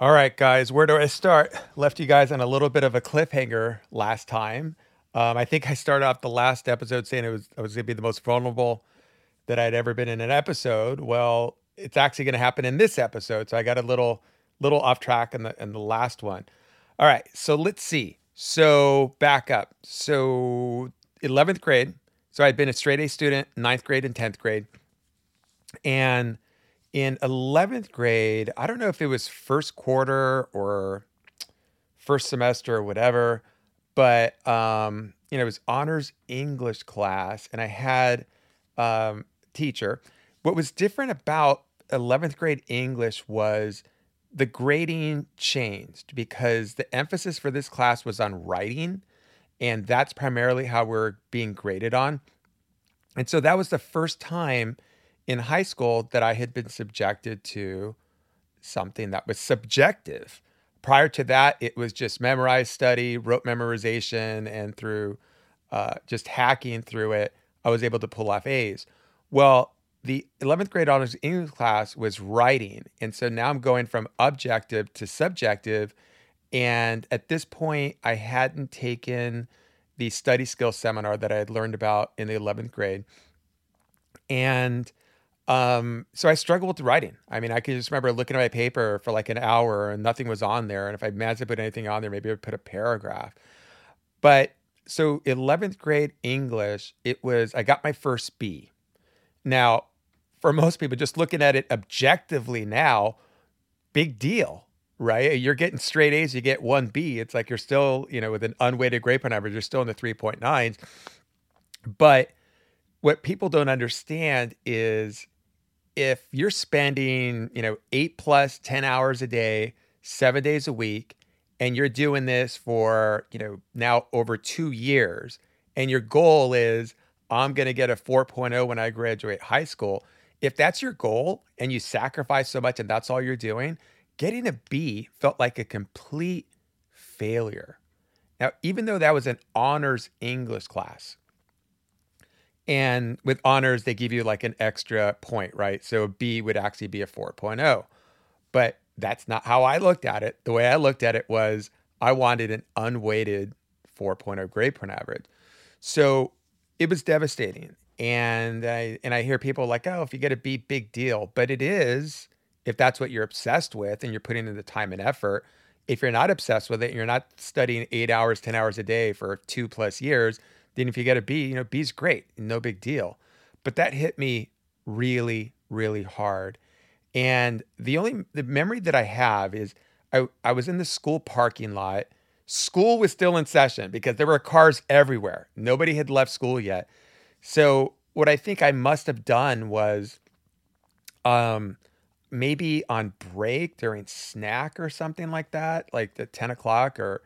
All right, guys, where do I start? Left you guys on a little bit of a cliffhanger last time. Um, I think I started off the last episode saying it was I was going to be the most vulnerable that I'd ever been in an episode. Well, it's actually going to happen in this episode, so I got a little little off track in the in the last one. All right, so let's see. So back up. So 11th grade. So I'd been a straight A student, ninth grade and 10th grade, and in 11th grade, I don't know if it was first quarter or first semester or whatever, but um, you know, it was honors English class, and I had um, teacher. What was different about 11th grade English was the grading changed because the emphasis for this class was on writing, and that's primarily how we're being graded on. And so that was the first time in high school that I had been subjected to something that was subjective. Prior to that, it was just memorized study, rote memorization, and through uh, just hacking through it, I was able to pull off A's. Well, the 11th grade honors English class was writing. And so now I'm going from objective to subjective. And at this point, I hadn't taken the study skills seminar that I had learned about in the 11th grade. And um, so I struggled with writing. I mean, I can just remember looking at my paper for like an hour and nothing was on there. And if I managed to put anything on there, maybe I would put a paragraph. But so 11th grade English, it was, I got my first B. Now, for most people, just looking at it objectively now, big deal, right? You're getting straight A's, you get one B. It's like you're still, you know, with an unweighted grade point average, you're still in the 3.9s. But what people don't understand is if you're spending, you know, eight plus 10 hours a day, seven days a week, and you're doing this for, you know, now over two years, and your goal is, I'm going to get a 4.0 when I graduate high school. If that's your goal and you sacrifice so much and that's all you're doing, getting a B felt like a complete failure. Now, even though that was an honors English class, and with honors, they give you like an extra point, right? So B would actually be a 4.0. But that's not how I looked at it. The way I looked at it was I wanted an unweighted 4.0 grade point average. So it was devastating. And I and I hear people like, oh, if you get a B, big deal. But it is if that's what you're obsessed with and you're putting in the time and effort. If you're not obsessed with it, and you're not studying eight hours, 10 hours a day for two plus years, then if you get a B, you know, B's great, no big deal. But that hit me really, really hard. And the only the memory that I have is I, I was in the school parking lot. School was still in session because there were cars everywhere. Nobody had left school yet. So what I think I must have done was um maybe on break during snack or something like that, like the 10 o'clock or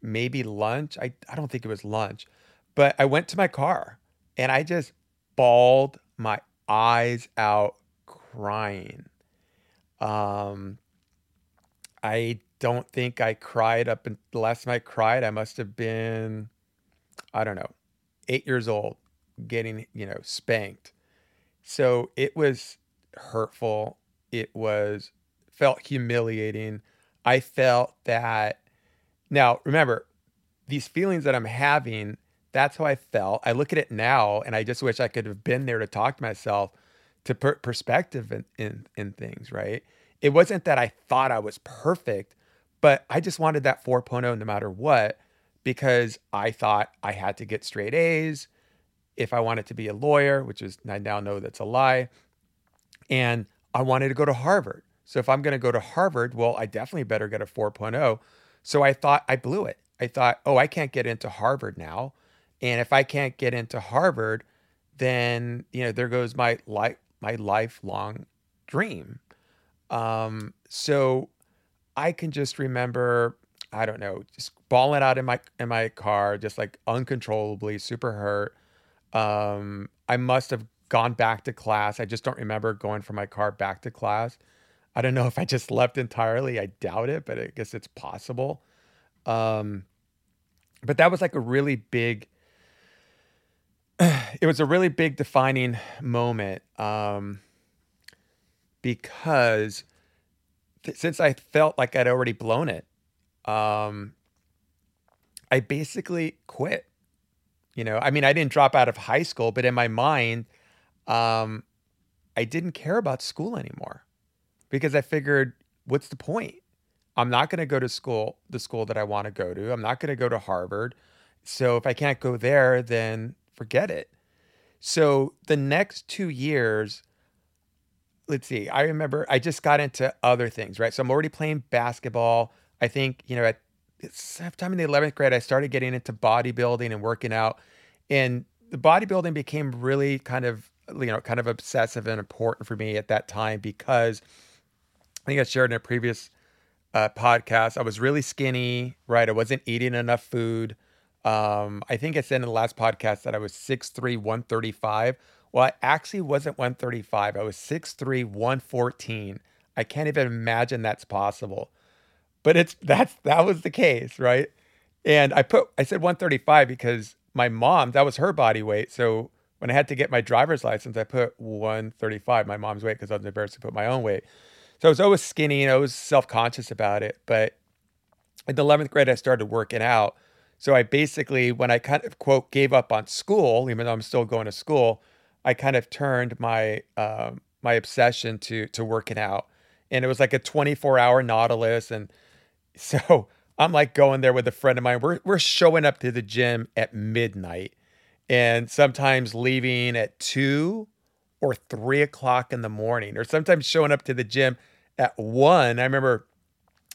maybe lunch. I, I don't think it was lunch. But I went to my car and I just bawled my eyes out crying. Um, I don't think I cried up and the last time I cried, I must have been, I don't know, eight years old, getting, you know, spanked. So it was hurtful. It was, felt humiliating. I felt that, now remember, these feelings that I'm having that's how I felt. I look at it now and I just wish I could have been there to talk to myself to put perspective in, in, in things, right? It wasn't that I thought I was perfect, but I just wanted that 4.0 no matter what because I thought I had to get straight A's if I wanted to be a lawyer, which is I now know that's a lie. And I wanted to go to Harvard. So if I'm going to go to Harvard, well, I definitely better get a 4.0. So I thought I blew it. I thought, oh, I can't get into Harvard now. And if I can't get into Harvard, then you know there goes my life my lifelong dream. Um, so I can just remember, I don't know, just bawling out in my in my car, just like uncontrollably, super hurt. Um, I must have gone back to class. I just don't remember going from my car back to class. I don't know if I just left entirely. I doubt it, but I guess it's possible. Um, but that was like a really big it was a really big defining moment um, because th- since I felt like I'd already blown it, um, I basically quit. You know, I mean, I didn't drop out of high school, but in my mind, um, I didn't care about school anymore because I figured, what's the point? I'm not going to go to school, the school that I want to go to. I'm not going to go to Harvard. So if I can't go there, then forget it. So the next two years, let's see, I remember I just got into other things, right? So I'm already playing basketball. I think, you know, at sometime in the 11th grade, I started getting into bodybuilding and working out. And the bodybuilding became really kind of, you know, kind of obsessive and important for me at that time because I think I shared in a previous uh, podcast, I was really skinny, right? I wasn't eating enough food. Um, I think I said in the last podcast that I was 6'3, 135. Well, I actually wasn't 135. I was 6'3, 114. I can't even imagine that's possible. But it's that's that was the case, right? And I put I said 135 because my mom, that was her body weight. So when I had to get my driver's license, I put 135, my mom's weight, because I was embarrassed to put my own weight. So I was always skinny and I was self conscious about it. But in the 11th grade, I started working out. So I basically, when I kind of quote gave up on school, even though I'm still going to school, I kind of turned my um, my obsession to to working out, and it was like a 24 hour Nautilus, and so I'm like going there with a friend of mine. We're we're showing up to the gym at midnight, and sometimes leaving at two or three o'clock in the morning, or sometimes showing up to the gym at one. I remember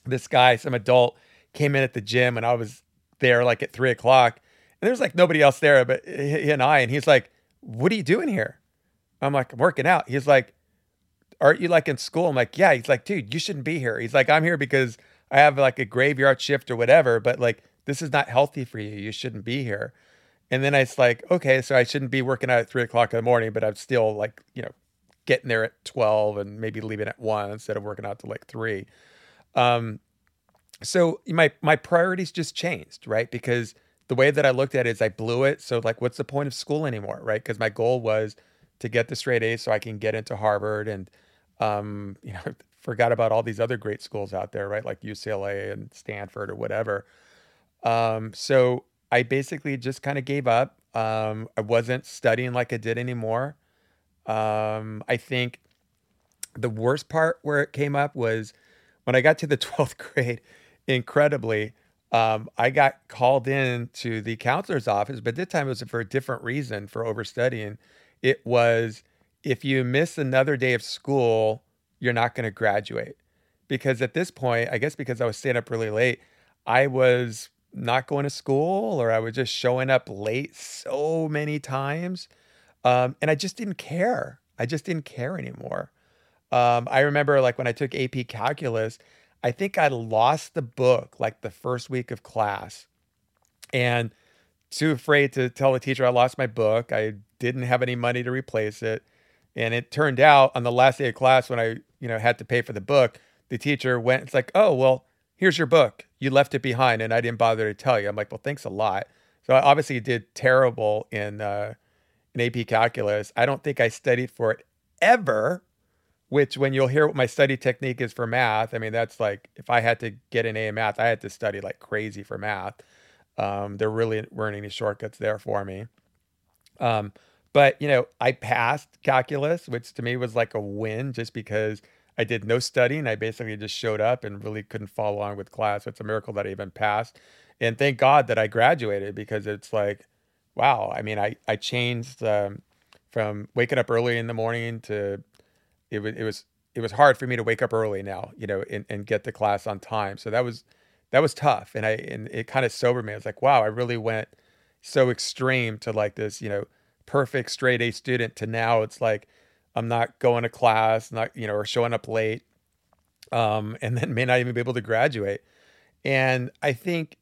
this guy, some adult, came in at the gym, and I was there like at three o'clock, and there's like nobody else there but he and I, and he's like what are you doing here? I'm like, I'm working out. He's like, aren't you like in school? I'm like, yeah. He's like, dude, you shouldn't be here. He's like, I'm here because I have like a graveyard shift or whatever, but like, this is not healthy for you. You shouldn't be here. And then it's like, okay, so I shouldn't be working out at three o'clock in the morning, but I'm still like, you know, getting there at 12 and maybe leaving at one instead of working out to like three. Um, so my, my priorities just changed, right? Because the way that I looked at it is I blew it. So like, what's the point of school anymore, right? Because my goal was to get the straight A's so I can get into Harvard, and um, you know, forgot about all these other great schools out there, right? Like UCLA and Stanford or whatever. Um, so I basically just kind of gave up. Um, I wasn't studying like I did anymore. Um, I think the worst part where it came up was when I got to the 12th grade, incredibly, um, I got called in to the counselor's office, but this time it was for a different reason for overstudying. It was if you miss another day of school, you're not going to graduate. Because at this point, I guess because I was staying up really late, I was not going to school or I was just showing up late so many times. Um, and I just didn't care. I just didn't care anymore. Um, I remember like when I took AP calculus, I think I lost the book like the first week of class and too afraid to tell the teacher I lost my book. I didn't have any money to replace it. And it turned out on the last day of class when I, you know, had to pay for the book, the teacher went, it's like, oh, well, here's your book. You left it behind and I didn't bother to tell you. I'm like, well, thanks a lot. So I obviously did terrible in uh, in AP calculus. I don't think I studied for it ever which when you'll hear what my study technique is for math, I mean, that's like if I had to get an A in math, I had to study like crazy for math. Um, there really weren't any shortcuts there for me. Um, but, you know, I passed calculus, which to me was like a win just because I did no studying. I basically just showed up and really couldn't follow along with class. It's a miracle that I even passed. And thank God that I graduated because it's like, wow. I mean, I, I changed um, from waking up early in the morning to it was it was it was hard for me to wake up early now, you know, and, and get to class on time. So that was that was tough. And I and it kind of sobered me. I was like, wow, I really went so extreme to like this, you know, perfect straight A student to now it's like I'm not going to class, not, you know, or showing up late. Um, and then may not even be able to graduate. And I think,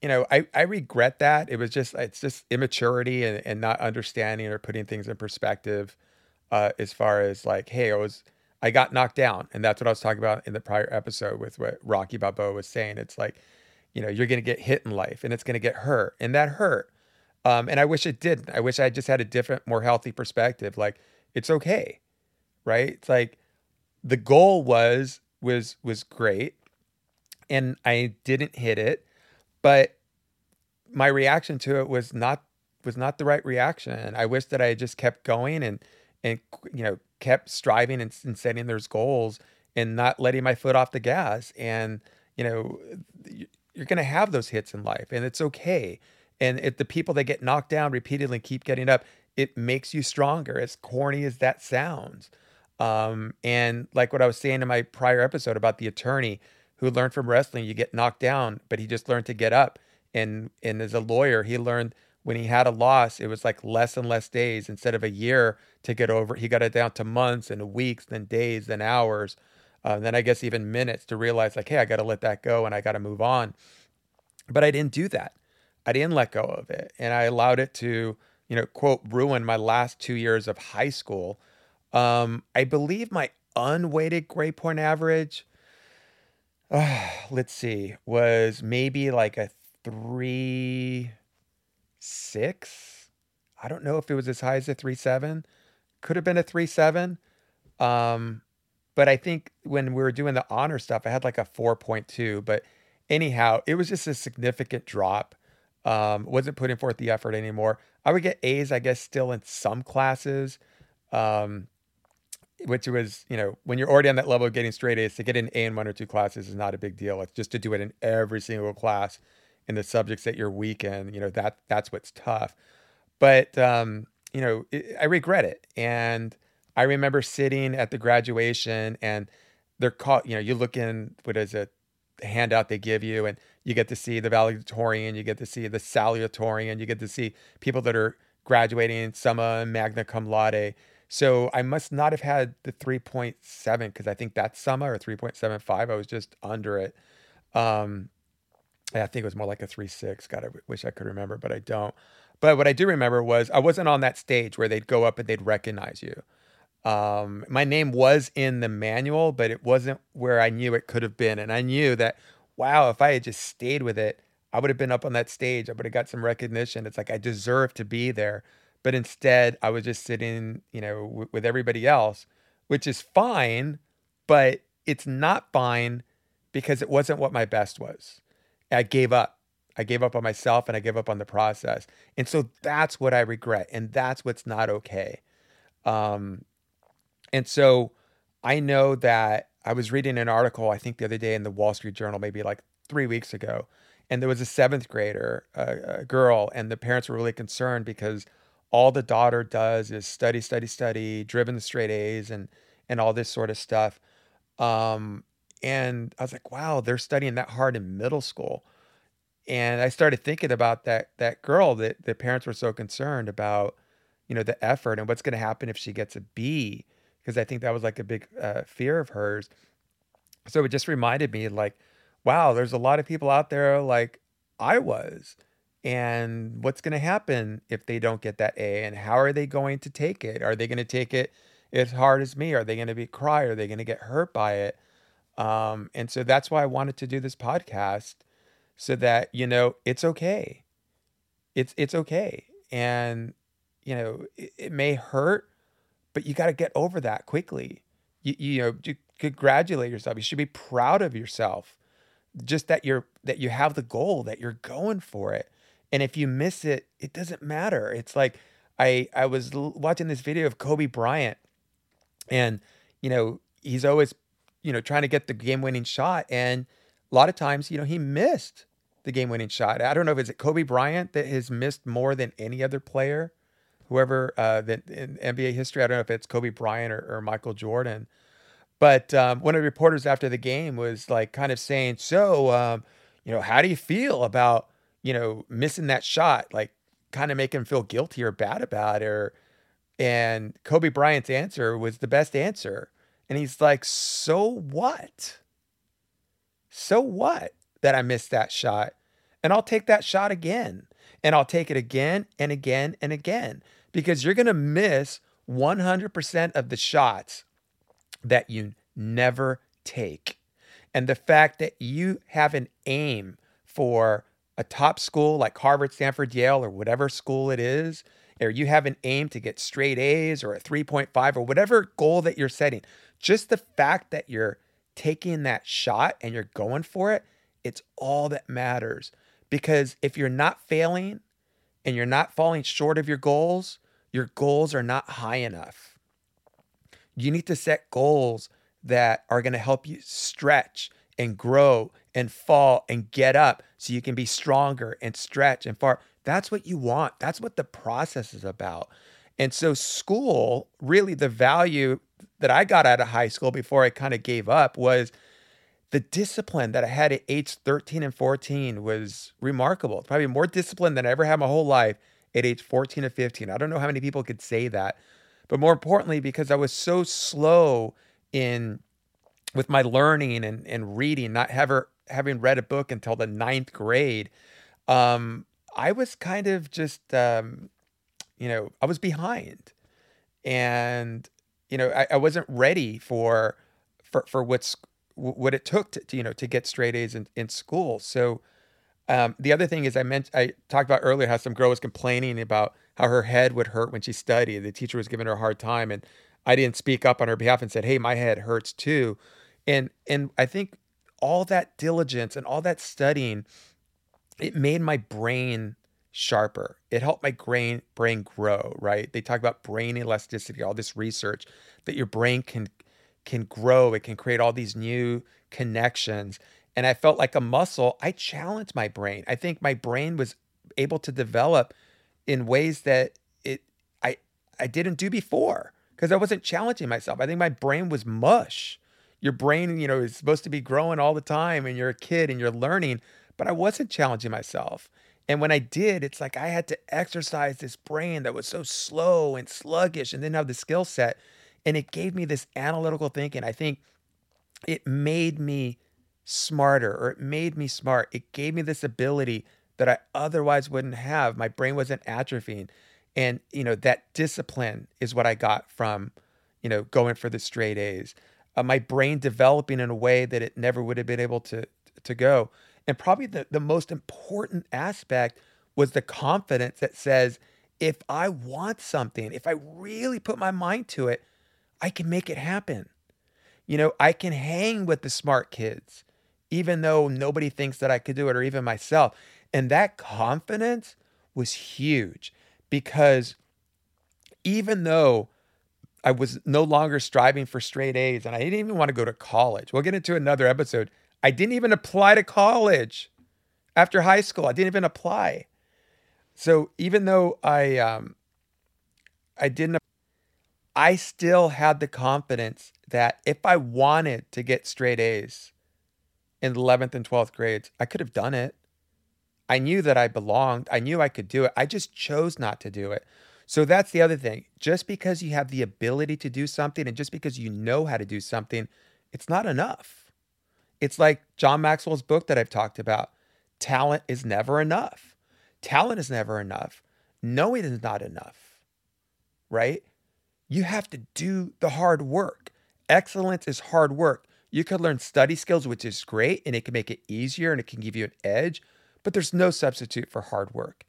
you know, I, I regret that. It was just it's just immaturity and, and not understanding or putting things in perspective uh, as far as like, hey, I was I got knocked down, and that's what I was talking about in the prior episode with what Rocky Balboa was saying. It's like, you know, you're gonna get hit in life, and it's gonna get hurt, and that hurt. Um, and I wish it didn't. I wish I just had a different, more healthy perspective. Like, it's okay, right? It's like the goal was was was great, and I didn't hit it, but my reaction to it was not was not the right reaction. And I wish that I had just kept going and and you know kept striving and, and setting those goals and not letting my foot off the gas. And you know, you're going to have those hits in life, and it's okay. And if the people that get knocked down repeatedly keep getting up, it makes you stronger. As corny as that sounds. Um, and like what I was saying in my prior episode about the attorney who learned from wrestling, you get knocked down, but he just learned to get up. And and as a lawyer, he learned when he had a loss, it was like less and less days instead of a year to get over. He got it down to months and weeks, then days, then hours, uh, then I guess even minutes to realize like, hey, I got to let that go and I got to move on. But I didn't do that. I didn't let go of it, and I allowed it to, you know, quote, ruin my last two years of high school. Um, I believe my unweighted grade point average, uh, let's see, was maybe like a three six. I don't know if it was as high as a three seven. Could have been a three seven. Um, but I think when we were doing the honor stuff, I had like a four point two. But anyhow, it was just a significant drop. Um, wasn't putting forth the effort anymore. I would get A's, I guess, still in some classes. Um, which was, you know, when you're already on that level of getting straight A's, to get an A in one or two classes is not a big deal. It's just to do it in every single class in the subjects that you're weak in, you know, that that's what's tough. But um, you know, it, I regret it. And I remember sitting at the graduation and they're called, you know, you look in what is it, the handout they give you, and you get to see the valedictorian, you get to see the salutatorian, you get to see people that are graduating summa magna cum laude. So I must not have had the 3.7 because I think that's summa or 3.75. I was just under it. Um, I think it was more like a three six. God, I wish I could remember, but I don't. But what I do remember was I wasn't on that stage where they'd go up and they'd recognize you. Um, my name was in the manual, but it wasn't where I knew it could have been. And I knew that, wow, if I had just stayed with it, I would have been up on that stage. I would have got some recognition. It's like I deserve to be there. But instead, I was just sitting, you know, w- with everybody else, which is fine, but it's not fine because it wasn't what my best was. I gave up. I gave up on myself and I gave up on the process. And so that's what I regret. And that's what's not okay. Um, and so I know that I was reading an article, I think the other day in the Wall Street Journal, maybe like three weeks ago. And there was a seventh grader, a, a girl, and the parents were really concerned because all the daughter does is study, study, study, driven straight A's and and all this sort of stuff. Um, and I was like, wow, they're studying that hard in middle school and I started thinking about that that girl that the parents were so concerned about, you know, the effort and what's going to happen if she gets a B, because I think that was like a big uh, fear of hers. So it just reminded me, like, wow, there's a lot of people out there like I was, and what's going to happen if they don't get that A, and how are they going to take it? Are they going to take it as hard as me? Are they going to be cry? Are they going to get hurt by it? Um, and so that's why I wanted to do this podcast so that you know it's okay. It's it's okay. And you know it, it may hurt but you got to get over that quickly. You, you know you congratulate yourself. You should be proud of yourself just that you're that you have the goal that you're going for it. And if you miss it it doesn't matter. It's like i i was watching this video of kobe bryant and you know he's always you know trying to get the game winning shot and a lot of times, you know, he missed the game winning shot. I don't know if it's Kobe Bryant that has missed more than any other player, whoever uh, that in NBA history. I don't know if it's Kobe Bryant or, or Michael Jordan. But um, one of the reporters after the game was like kind of saying, So, um, you know, how do you feel about, you know, missing that shot? Like kind of making him feel guilty or bad about it. Or, and Kobe Bryant's answer was the best answer. And he's like, So what? So what that I missed that shot? And I'll take that shot again. And I'll take it again and again and again because you're going to miss 100% of the shots that you never take. And the fact that you have an aim for a top school like Harvard, Stanford, Yale, or whatever school it is, or you have an aim to get straight A's or a 3.5 or whatever goal that you're setting, just the fact that you're taking that shot and you're going for it, it's all that matters. Because if you're not failing and you're not falling short of your goals, your goals are not high enough. You need to set goals that are going to help you stretch and grow and fall and get up so you can be stronger and stretch and far. That's what you want. That's what the process is about. And so, school really, the value that I got out of high school before I kind of gave up was the discipline that I had at age 13 and 14 was remarkable. Probably more discipline than I ever had my whole life at age 14 or 15. I don't know how many people could say that. But more importantly, because I was so slow in with my learning and, and reading, not ever having read a book until the ninth grade, um, I was kind of just, um, you know, I was behind, and you know, I, I wasn't ready for for for what's what it took to, to you know to get straight A's in, in school. So um, the other thing is I meant I talked about earlier how some girl was complaining about how her head would hurt when she studied. The teacher was giving her a hard time, and I didn't speak up on her behalf and said, "Hey, my head hurts too." And and I think all that diligence and all that studying, it made my brain sharper. It helped my brain brain grow, right? They talk about brain elasticity, all this research that your brain can can grow, it can create all these new connections. And I felt like a muscle. I challenged my brain. I think my brain was able to develop in ways that it I I didn't do before because I wasn't challenging myself. I think my brain was mush your brain, you know, is supposed to be growing all the time and you're a kid and you're learning, but I wasn't challenging myself. And when I did, it's like I had to exercise this brain that was so slow and sluggish and didn't have the skill set. And it gave me this analytical thinking. I think it made me smarter or it made me smart. It gave me this ability that I otherwise wouldn't have. My brain wasn't atrophying. And, you know, that discipline is what I got from, you know, going for the straight A's uh, my brain developing in a way that it never would have been able to to go. And probably the, the most important aspect was the confidence that says, if I want something, if I really put my mind to it, I can make it happen. You know, I can hang with the smart kids, even though nobody thinks that I could do it, or even myself. And that confidence was huge because even though I was no longer striving for straight A's and I didn't even want to go to college. We'll get into another episode. I didn't even apply to college after high school. I didn't even apply. So even though I um I didn't I still had the confidence that if I wanted to get straight A's in 11th and 12th grades, I could have done it. I knew that I belonged. I knew I could do it. I just chose not to do it. So that's the other thing. Just because you have the ability to do something and just because you know how to do something, it's not enough. It's like John Maxwell's book that I've talked about talent is never enough. Talent is never enough. Knowing is not enough, right? You have to do the hard work. Excellence is hard work. You could learn study skills, which is great, and it can make it easier and it can give you an edge, but there's no substitute for hard work.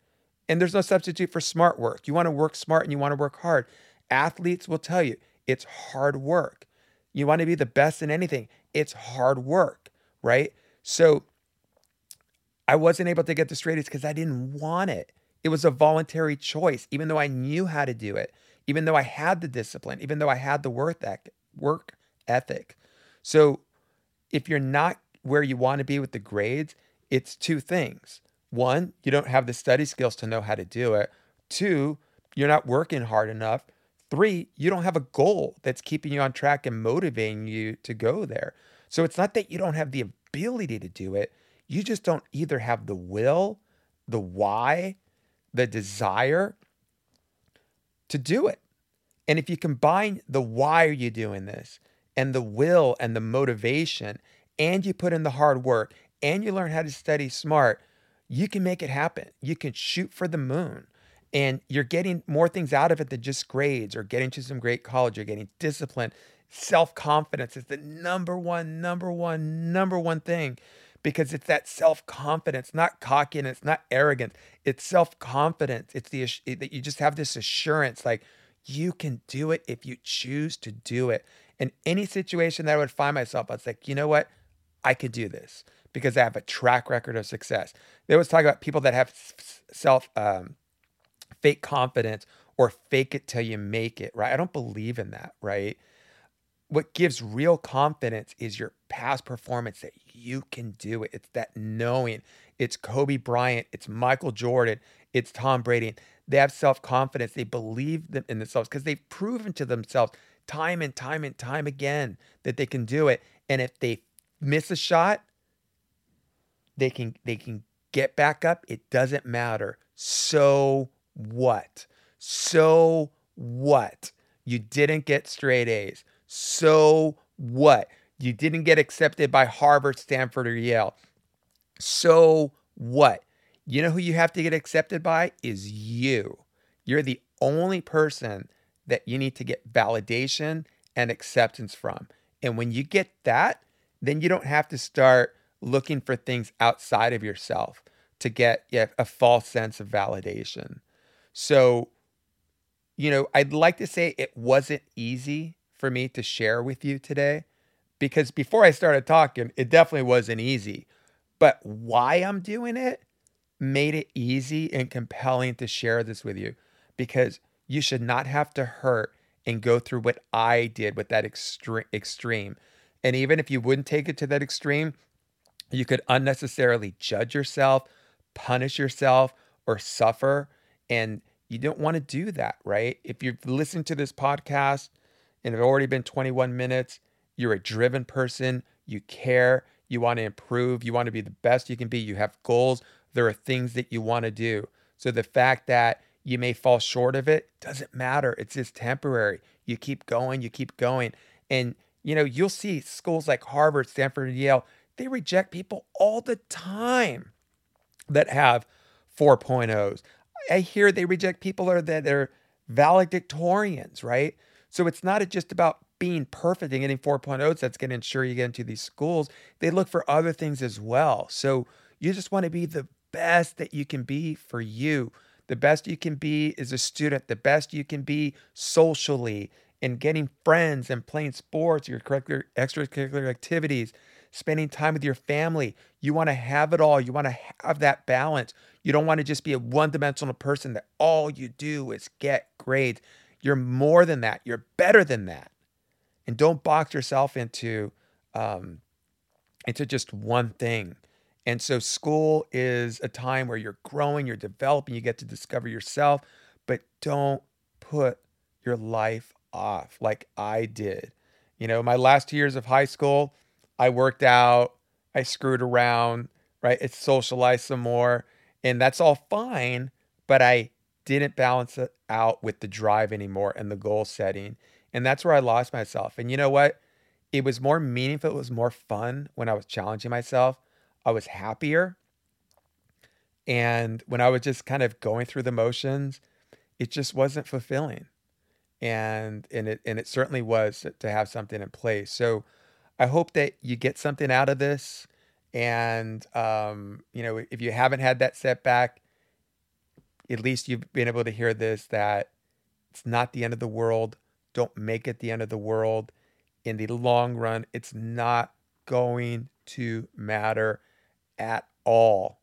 And there's no substitute for smart work. You want to work smart and you want to work hard. Athletes will tell you it's hard work. You want to be the best in anything, it's hard work, right? So I wasn't able to get the straight A's because I didn't want it. It was a voluntary choice, even though I knew how to do it, even though I had the discipline, even though I had the work work ethic. So if you're not where you want to be with the grades, it's two things. One, you don't have the study skills to know how to do it. Two, you're not working hard enough. Three, you don't have a goal that's keeping you on track and motivating you to go there. So it's not that you don't have the ability to do it, you just don't either have the will, the why, the desire to do it. And if you combine the why are you doing this and the will and the motivation, and you put in the hard work and you learn how to study smart, you can make it happen. You can shoot for the moon and you're getting more things out of it than just grades or getting to some great college. You're getting discipline. Self confidence is the number one, number one, number one thing because it's that self confidence, not cockiness, not arrogance. It's self confidence. It's the that you just have this assurance like you can do it if you choose to do it. In any situation that I would find myself, I was like, you know what? I could do this because I have a track record of success. They always talk about people that have self um, fake confidence or fake it till you make it, right? I don't believe in that, right? What gives real confidence is your past performance that you can do it. It's that knowing. It's Kobe Bryant, it's Michael Jordan, it's Tom Brady. They have self confidence. They believe in themselves because they've proven to themselves time and time and time again that they can do it. And if they miss a shot, they can they can get back up. It doesn't matter. So what? So what? You didn't get straight A's. So what? You didn't get accepted by Harvard, Stanford, or Yale. So what? You know who you have to get accepted by is you. You're the only person that you need to get validation and acceptance from. And when you get that, then you don't have to start looking for things outside of yourself to get a false sense of validation. So, you know, I'd like to say it wasn't easy for me to share with you today because before I started talking, it definitely wasn't easy. But why I'm doing it made it easy and compelling to share this with you because you should not have to hurt and go through what I did with that extreme extreme. And even if you wouldn't take it to that extreme, you could unnecessarily judge yourself, punish yourself, or suffer. And you don't want to do that, right? If you've listened to this podcast and it's already been 21 minutes, you're a driven person, you care, you want to improve, you want to be the best you can be, you have goals, there are things that you want to do. So the fact that you may fall short of it doesn't matter. It's just temporary. You keep going, you keep going. And you know, you'll see schools like Harvard, Stanford, and Yale, they reject people all the time that have 4.0s. I hear they reject people are that are valedictorians, right? So it's not just about being perfect and getting 4.0s that's going to ensure you get into these schools. They look for other things as well. So you just want to be the best that you can be for you. The best you can be as a student, the best you can be socially and getting friends and playing sports, your extracurricular activities, spending time with your family. You want to have it all. You want to have that balance. You don't want to just be a one dimensional person that all you do is get grades. You're more than that. You're better than that. And don't box yourself into um, into just one thing. And so school is a time where you're growing, you're developing, you get to discover yourself, but don't put your life off like I did. You know, my last two years of high school, I worked out, I screwed around, right? It socialized some more, and that's all fine, but I didn't balance it out with the drive anymore and the goal setting. And that's where I lost myself. And you know what? It was more meaningful, it was more fun when I was challenging myself I was happier. And when I was just kind of going through the motions, it just wasn't fulfilling. And and it and it certainly was to have something in place. So I hope that you get something out of this. And um, you know, if you haven't had that setback, at least you've been able to hear this that it's not the end of the world. Don't make it the end of the world. In the long run, it's not going to matter at all.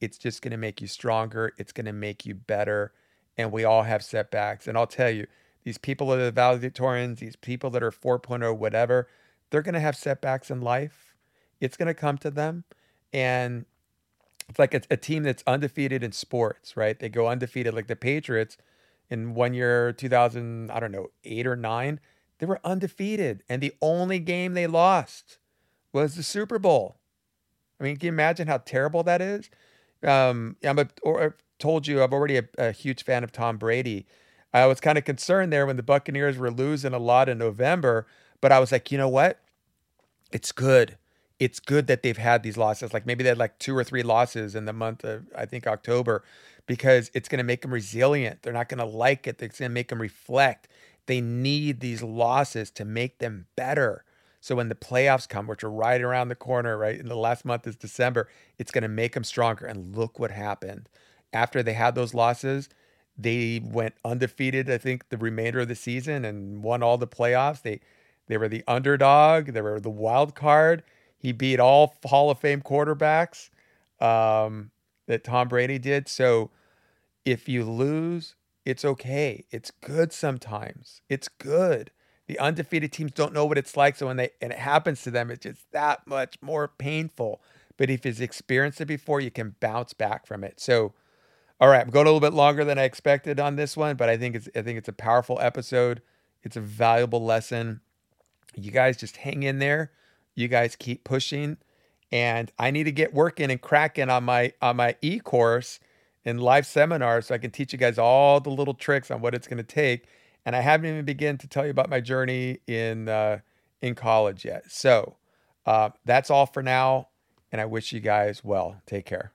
It's just going to make you stronger. It's going to make you better. And we all have setbacks. And I'll tell you, these people that are the valedictorians, these people that are 4.0, whatever, they're going to have setbacks in life. It's going to come to them. And it's like a, a team that's undefeated in sports, right? They go undefeated, like the Patriots in one year, 2000, I don't know, eight or nine. They were undefeated. And the only game they lost was the Super Bowl. I mean, can you imagine how terrible that is? Um, I'm a, or I've told you I'm already a, a huge fan of Tom Brady. I was kind of concerned there when the Buccaneers were losing a lot in November, but I was like, you know what? It's good. It's good that they've had these losses. Like maybe they had like two or three losses in the month of I think October, because it's going to make them resilient. They're not going to like it. It's going to make them reflect. They need these losses to make them better. So when the playoffs come, which are right around the corner, right in the last month is December, it's going to make them stronger. And look what happened. After they had those losses, they went undefeated. I think the remainder of the season and won all the playoffs. They They were the underdog. They were the wild card. He beat all Hall of Fame quarterbacks um, that Tom Brady did. So if you lose, it's okay. It's good sometimes. It's good. The undefeated teams don't know what it's like. So when they and it happens to them, it's just that much more painful. But if you've experienced it before, you can bounce back from it. So all right, I'm going a little bit longer than I expected on this one, but I think it's I think it's a powerful episode. It's a valuable lesson. You guys just hang in there. You guys keep pushing. And I need to get working and cracking on my on my e-course and live seminars so I can teach you guys all the little tricks on what it's going to take. And I haven't even begun to tell you about my journey in uh, in college yet. So uh, that's all for now. And I wish you guys well. Take care.